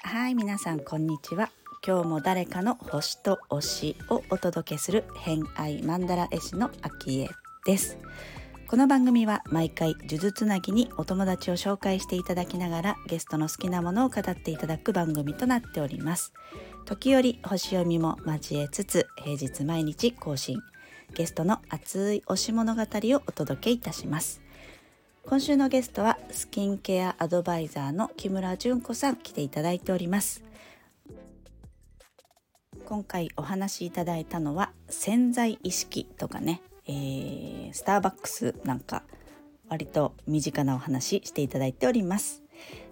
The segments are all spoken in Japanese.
はい皆さんこんにちは。今日も誰かの星と推しをお届けする偏愛マンダラ絵師の秋江です。この番組は毎回呪術つなぎにお友達を紹介していただきながらゲストの好きなものを語っていただく番組となっております。時折星読みも交えつつ平日毎日更新ゲストの熱い推し物語をお届けいたします。今週のゲストはスキンケアアドバイザーの木村純子さん来ていただいております。今回お話しいただいたのは潜在意識とかね、えー、スターバックスなんか割と身近なお話していただいております。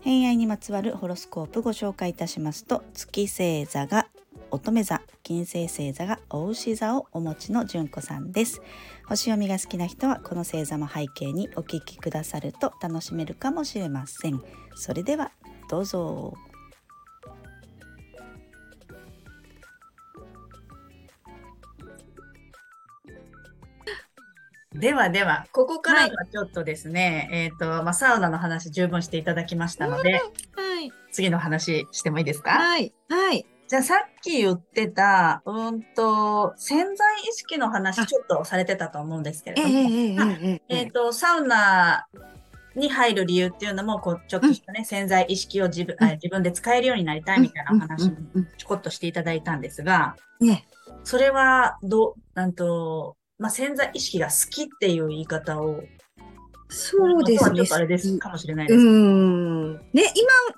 偏愛にまつわるホロスコープご紹介いたしますと月星座が乙女座金星星座が牡牛座をお持ちの純子さんです。星読みが好きな人はこの星座も背景にお聞きくださると楽しめるかもしれません。それではどうぞ。ではでは、ここからはちょっとですね、はい、えっ、ー、と、まあ、サウナの話十分していただきましたので、はい、次の話してもいいですか？はい。はい。じゃあさっき言ってた、うんと、潜在意識の話ちょっとされてたと思うんですけれども、えっ、と、サウナに入る理由っていうのも、こう、ちょっとしたね、うん、潜在意識を自分、うん、自分で使えるようになりたいみたいなお話もちょこっとしていただいたんですが、ね、それは、ど、なんと、まあ、潜在意識が好きっていう言い方をそうですね。ちょっとあれですかもしれないです。うん。ね、今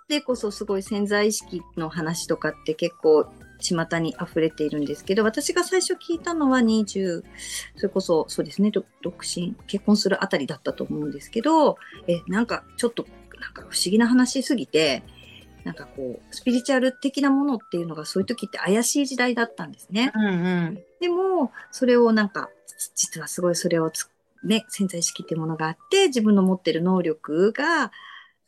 でこそすごい潜在意識の話とかって結構巷に溢れているんですけど、私が最初聞いたのは20、それこそそうですね、独身、結婚するあたりだったと思うんですけど、え、なんかちょっと、なんか不思議な話すぎて、なんかこう、スピリチュアル的なものっていうのがそういう時って怪しい時代だったんですね。うんうん、でも、それをなんか実はすごいそれをつ、ね、潜在意識っていうものがあって、自分の持ってる能力が、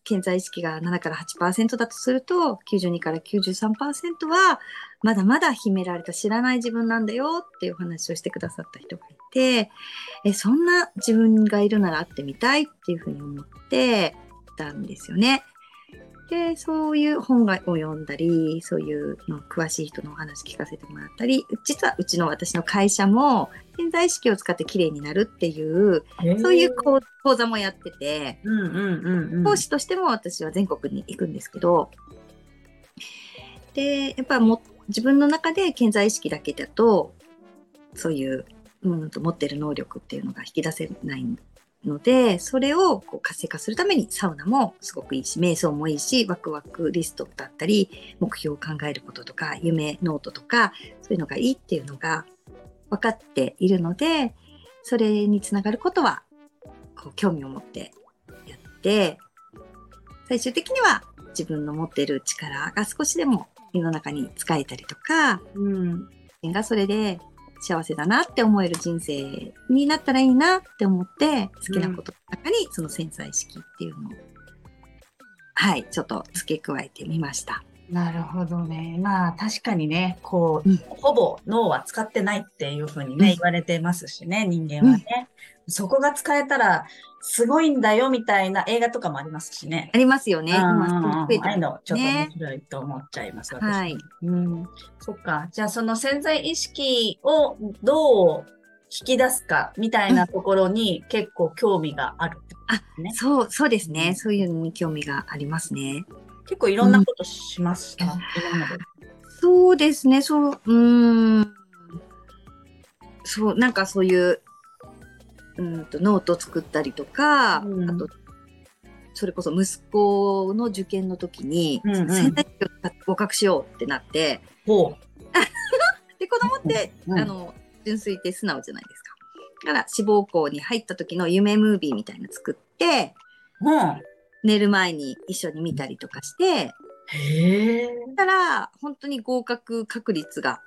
潜在意識が7から8%だとすると、92から93%は、まだまだ秘められた知らない自分なんだよっていうお話をしてくださった人がいて、え、そんな自分がいるなら会ってみたいっていうふうに思ってたんですよね。で、そういう本を読んだり、そういうの詳しい人のお話聞かせてもらったり、実はうちの私の会社も潜在意識を使って綺麗になるっていう、そういう講座もやってて、講師としても私は全国に行くんですけど、で、やっぱも自分の中で潜在意識だけだと、そういう、うん、と持ってる能力っていうのが引き出せないので、それをこう活性化するためにサウナもすごくいいし、瞑想もいいし、ワクワクリストだったり、目標を考えることとか、夢ノートとか、そういうのがいいっていうのが分かっているので、それにつながることは、こう興味を持ってやって、最終的には自分の持っている力が少しでも世の中に使えたりとか、うん、がそれで幸せだなって思える人生になったらいいなって思って好きなことの中にその潜在意識っていうのを、はいちょっと付け加えてみました。なるほどね。まあ確かにね、こう、うん、ほぼ脳は使ってないっていうふうにね、うん、言われてますしね、人間はね。うん、そこが使えたらすごいんだよみたいな映画とかもありますしね。ありますよね。今、増えてる、のちょっと面白いと思っちゃいます、ね、はい。うん。そっか。じゃあその潜在意識をどう引き出すかみたいなところに結構興味があるね。あ、そう、そうですね。そういうのに興味がありますね。結構いろんなことしました、うん、そうですね、そう、うん。そう、なんかそういう、うんと、ノート作ったりとか、うん、あと、それこそ息子の受験の時に、うんうん、合格しようってなって。で、子供って、うん、あの、純粋って素直じゃないですか。だから、志望校に入った時の夢ムービーみたいなの作って、うん、寝る前に一緒に見たりとかして、へたら、本当に合格確率が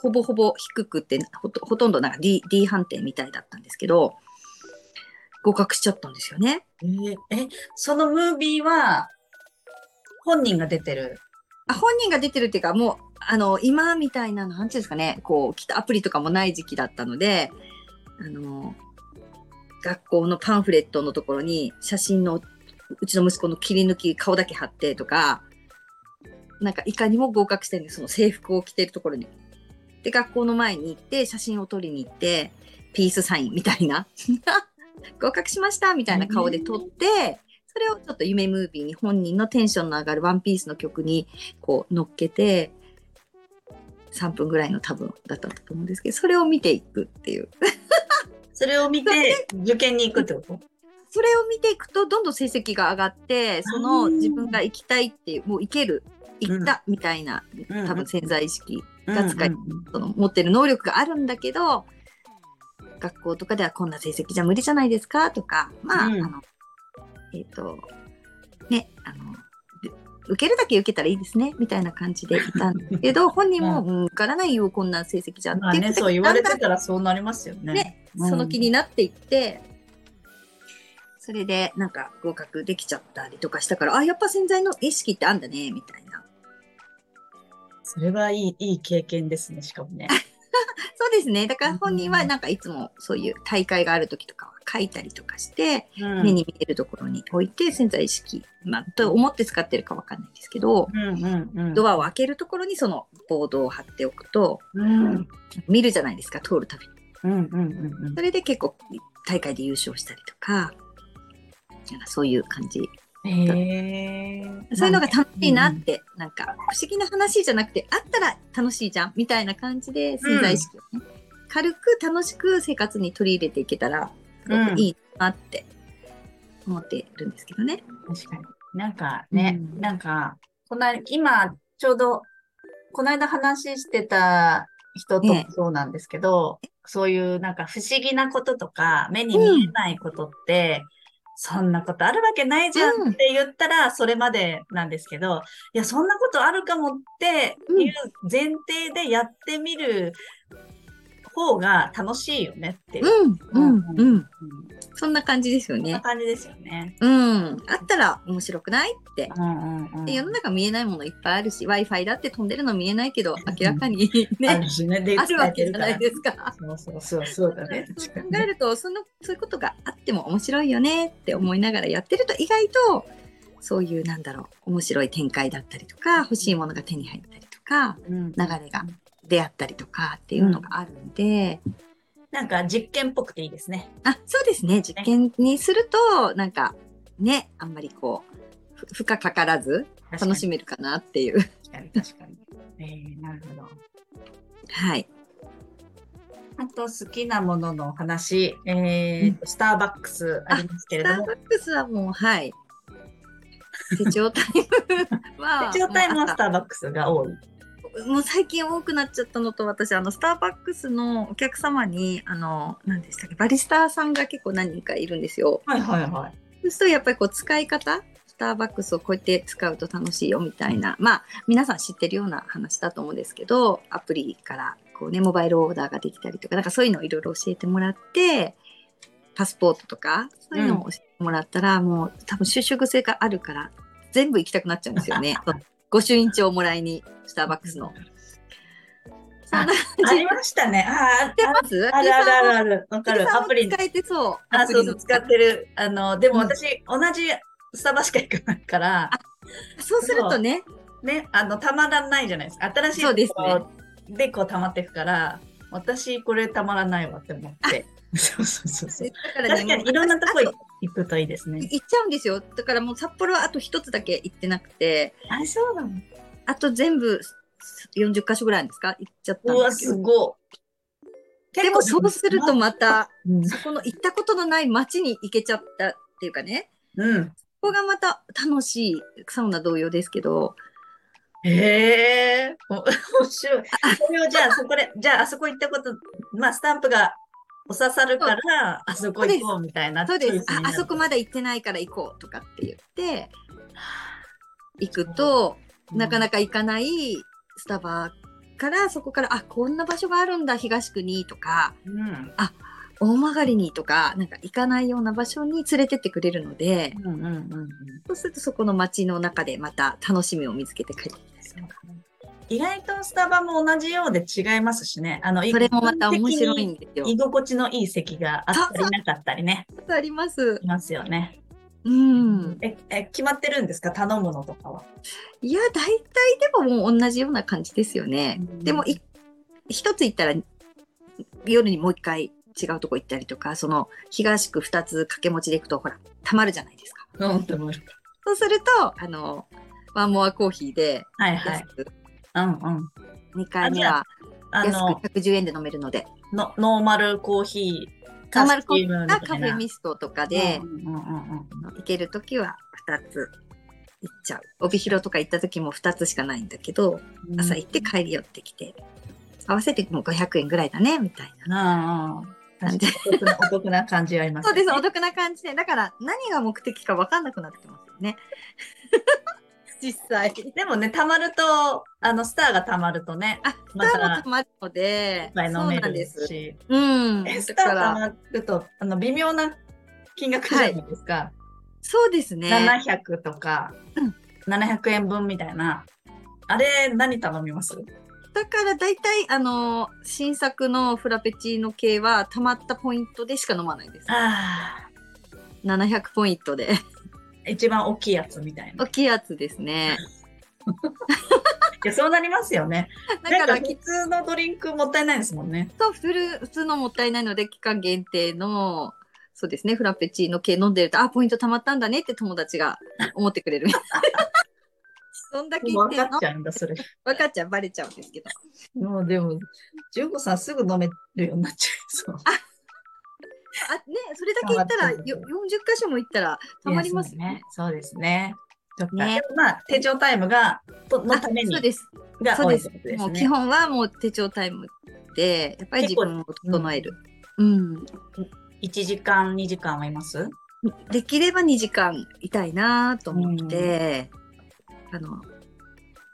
ほぼほぼ低くて、ほとほとんどなんか D, D 判定みたいだったんですけど、合格しちゃったんですよね。えー、え、そのムービーは、本人が出てる？あ本人が出てるっていうか、もう、あの、今みたいな、なんていうんですかね、こう、きたアプリとかもない時期だったので、あの、学校のパンフレットのところに写真のうちの息子の切り抜き顔だけ貼ってとか、なんかいかにも合格してるんです、その制服を着てるところに。で、学校の前に行って写真を撮りに行って、ピースサインみたいな。合格しましたみたいな顔で撮って、それをちょっと夢ムービーに本人のテンションの上がるワンピースの曲にこう乗っけて、3分ぐらいの多分だったと思うんですけど、それを見ていくっていう。それを見て受験に行くってこと？それを見ていくとどんどん成績が上がってその自分が行きたいっていうもう行ける行ったみたいな、うん、多分潜在意識が使い、うんうん、その持ってる能力があるんだけど学校とかではこんな成績じゃ無理じゃないですかとかまあ、うん、あのえっ、ー、とねあの受けるだけ受けたらいいですねみたいな感じでいたんだけど 本人も、うん、受からないよこんな成績じゃんってね、そう言われてたらそうなりますよね。ね、その気になっていってそれでなんか合格できちゃったりとかしたからあやっぱ潜在の意識ってあんだねみたいな。それはいいいい経験ですねしかもね。そうですね。だから本人はなんかいつもそういう大会がある時とかは書いたりとかして、うん、目に見えるところに置いて潜在意識、まあ、と思って使ってるかわかんないんですけど、うんうんうん、ドアを開けるところにそのボードを貼っておくと、うん、見るじゃないですか、通るたびに。うんうんうんうん、それで結構大会で優勝したりとか、なんかそういう感じ。そういうのが楽しいなって、なんか不思議な話じゃなくて、あったら楽しいじゃんみたいな感じで潜在意識をね、うん、軽く楽しく生活に取り入れていけたら、すごくいいなって思ってるんですけどね。確かに。なんかね、うん、なんか、この今、ちょうど、この間話してた人ともそうなんですけど、ね、そういうなんか不思議なこととか、目に見えないことって、うんそんなことあるわけないじゃんって言ったらそれまでなんですけど、うん、いや、そんなことあるかもっていう前提でやってみる方が楽しいよねっていう。うん、うん、うん。そんな感じですよね。そんな感じですよね。うん。あったら面白くないって。うんうんうん、で世の中見えないものいっぱいあるし、Wi-Fi だって飛んでるの見えないけど、明らかに ね、あるしねあるわけじゃないですか。そうそうそうそうだね。考えると、その、そういうことがあっても面白いよねって思いながらやってると意外と、そういうなんだろう、面白い展開だったりとか、欲しいものが手に入ったりとか、うん、流れが出会ったりとかっていうのがあるんで、うん、なんか実験っぽくていいですね。あ、そうですね。実験にすると、なんかね、あんまりこう、負荷かからず楽しめるかなっていう。確かに確かに。えー、なるほど。はい。あと好きなものの話、えー、うん、スターバックスありますけれども。スターバックスはもう、はい。手帳タイムは。手帳タイムはスターバックスが多い。もう最近多くなっちゃったのと私あのスターバックスのお客様にあの何でしたっけバリスタさんが結構何人かいるんですよ。はいはいはい。そうするとやっぱりこう使い方スターバックスをこうやって使うと楽しいよみたいな、まあ皆さん知ってるような話だと思うんですけどアプリからこうねモバイルオーダーができたりとかなんかそういうのをいろいろ教えてもらってパスポートとかそういうのを教えてもらったら、うん、もう多分就職性があるから全部行きたくなっちゃうんですよね。御朱印帳をもらいに、スターバックスの。あありましたね。ああ、ます？あるあるあるある。わかる。アプリ。使えてそう。あ、そうそう、使ってる。あの、でも私、同じスタバしか行かないから。そうするとね。ね、あの、たまらないじゃないですか。新しいそうですね。で、こう、たまっていくから、私、これたまらないわって思って。そうそうそうそう。だからね、確かにいろんなとこ行くといいですね。行っちゃうんですよ。だからもう札幌はあと一つだけ行ってなくて。あ、そうなのあと全部40箇所ぐらいですか？行っちゃったんですけど。うわ、すごい。でもそうするとまた、うん、そこの行ったことのない街に行けちゃったっていうかね。うん。ここがまた楽しいサウナ同様ですけど。へえー、面白い。それをじゃあそこで、じゃああそこ行ったこと、まあスタンプがお刺さるから、あそこ行こうみたいな。そうですあ。あそこまだ行ってないから行こうとかって言って、行くと、なかなか行かないスタバからそこからあこんな場所があるんだ東区にとか、うん、あ大曲にとかなんか行かないような場所に連れてってくれるので、うんうんうんうん、そうするとそこの街の中でまた楽しみを見つけて帰ってきたりとか。意外とスタバも同じようで違いますしね。あの、それもまた面白いんですよ。居心地のいい席があったりなかったりね。あります。いますよね。うん。え、え、決まってるんですか？頼むのとかは。いや、大体でももう同じような感じですよね。うん、でも、一つ行ったら、夜にもう一回違うとこ行ったりとか、その、東区二つ掛け持ちで行くと、ほら、たまるじゃないですか。うん、たまる。そうすると、あの、ワンモアコーヒーで、はいはい。うんうん。2回目は、安く110円で飲めるので。のノーマルコーヒー。ノーマルコーヒーかカフェミストとかで、行けるときは2つ行っちゃう。帯広とか行った時も2つしかないんだけど、うん、朝行って帰り寄ってきて、合わせてもう500円ぐらいだね、みたいな。感じ。お得な感じあります、ね、そうです、お得な感じで。だから何が目的か分かんなくなってますよね。実際。でもね、たまると、あの、スターがたまるとね。あ、スターもたまるので、いっぱい飲めるし。うん。スターたまると、あの、微妙な金額じゃないですか。はい、そうですね。700とか、うん、700円分みたいな。あれ、何頼みます？だから大体、あの、新作のフラペチーノ系は、たまったポイントでしか飲まないです。ああ。700ポイントで。一番大きいやつみたいな。大きいやつですね。いや、そうなりますよね。だから、普通のドリンクもったいないですもんね。そう、普通のもったいないので、期間限定の、そうですね、フラペチーノ系飲んでると、あ、ポイント貯まったんだねって友達が思ってくれる。そんだけ分かっちゃうんだ、それ。分かっちゃう、バレちゃうんですけど。もうでも、純子さんすぐ飲めるようになっちゃいそう。ああ、ね、それだけ言ったら、よ40箇所も行ったら、たまりますね。そうですね。ね、まあ、手帳タイムが、とのために。そうです。そうです。ね、もう基本はもう手帳タイムで、やっぱり自分を整える。うん。うん、1時間、2時間はいます？できれば2時間いたいなと思って、うん、あの、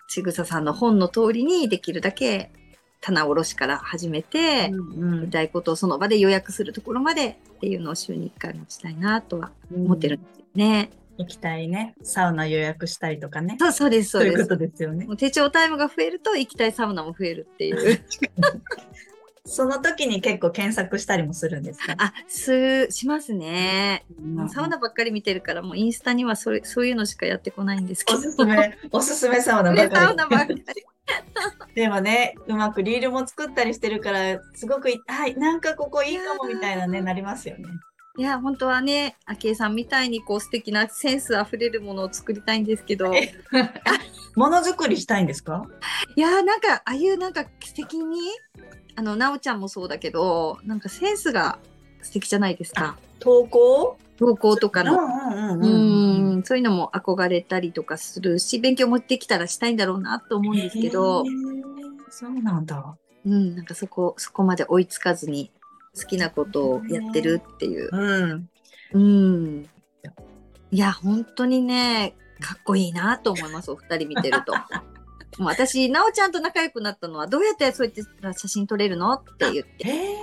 ちぐささんの本の通りにできるだけ棚卸しから始めて、うんうん、たいことをその場で予約するところまでっていうのを週に1回もしたいなとは思ってるんですよね。行きたいね。サウナ予約したりとかね。そうそうです、そうです。そういうことですよね。もう手帳タイムが増えると行きたいサウナも増えるっていう。その時に結構検索したりもするんですか？あ、す、しますね。うん、サウナばっかり見てるから、もうインスタにはそれそういうのしかやってこないんですけど。おすすめ、おすすめサウナばっかり。サウナばっかり。でもね、うまくリールも作ったりしてるから、すごくはい、なんかここいいかもみたいなね、なりますよね。いや、本当はね、昭恵さんみたいにこう素敵なセンスあふれるものを作りたいんですけど。ものづくりしたいんですか？いや、なんか、ああいうなんか素敵に、あの、なおちゃんもそうだけど、なんかセンスが素敵じゃないですか。投稿？投稿とかの。うん、そういうのも憧れたりとかするし、勉強持ってきたらしたいんだろうなと思うんですけど。そうなんだ。うん、なんかそこ、そこまで追いつかずに好きなことをやってるっていう。うん。うん。いや、本当にね、かっこいいなと思います、お二人見てると。もう私、なおちゃんと仲良くなったのは、どうやってそうやって写真撮れるのって言って。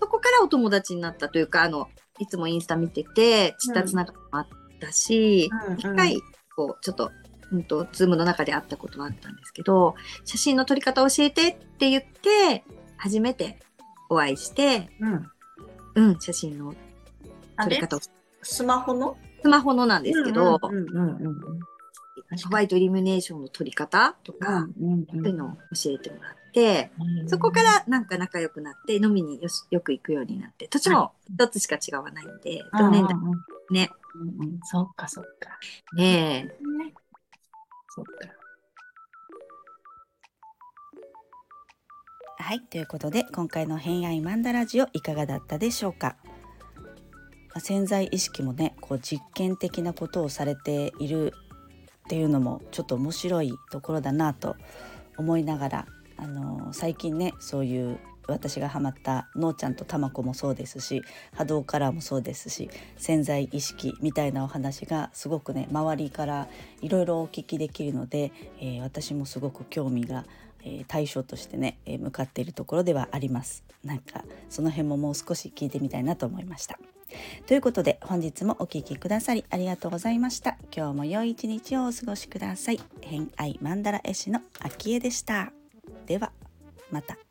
そこからお友達になったというか、あの、いつもインスタ見てて、ちったつながりもあったし、一、うん、回、こう、ちょっと、うんと、ズームの中で会ったことがあったんですけど、写真の撮り方教えてって言って、初めてお会いして、うん、うん、写真の撮り方を。スマホの？スマホのなんですけど、ホワイトイルミネーションの撮り方とか、そういうのを教えてもらって、そこからなんか仲良くなって飲みによしよく行くようになって、年も一つしか違わないんで、同年代ね。うん、そっかそっか。ねえ。そっか。はい、ということで今回の「偏愛マンダラジオ」いかがだったでしょうか？潜在意識もねこう実験的なことをされているっていうのもちょっと面白いところだなと思いながらあの最近ねそういう私がハマったのーちゃんとたまこもそうですし波動カラーもそうですし潜在意識みたいなお話がすごくね周りからいろいろお聞きできるので、えー、私もすごく興味が、えー、対象としてね、えー、向かっているところではあります。なんかその辺ももう少し聞いてみたいなと思いました。ということで本日もお聴きくださりありがとうございました。今日も良い一日をお過ごしください。偏愛マンダラ絵師の秋江でした。では。また。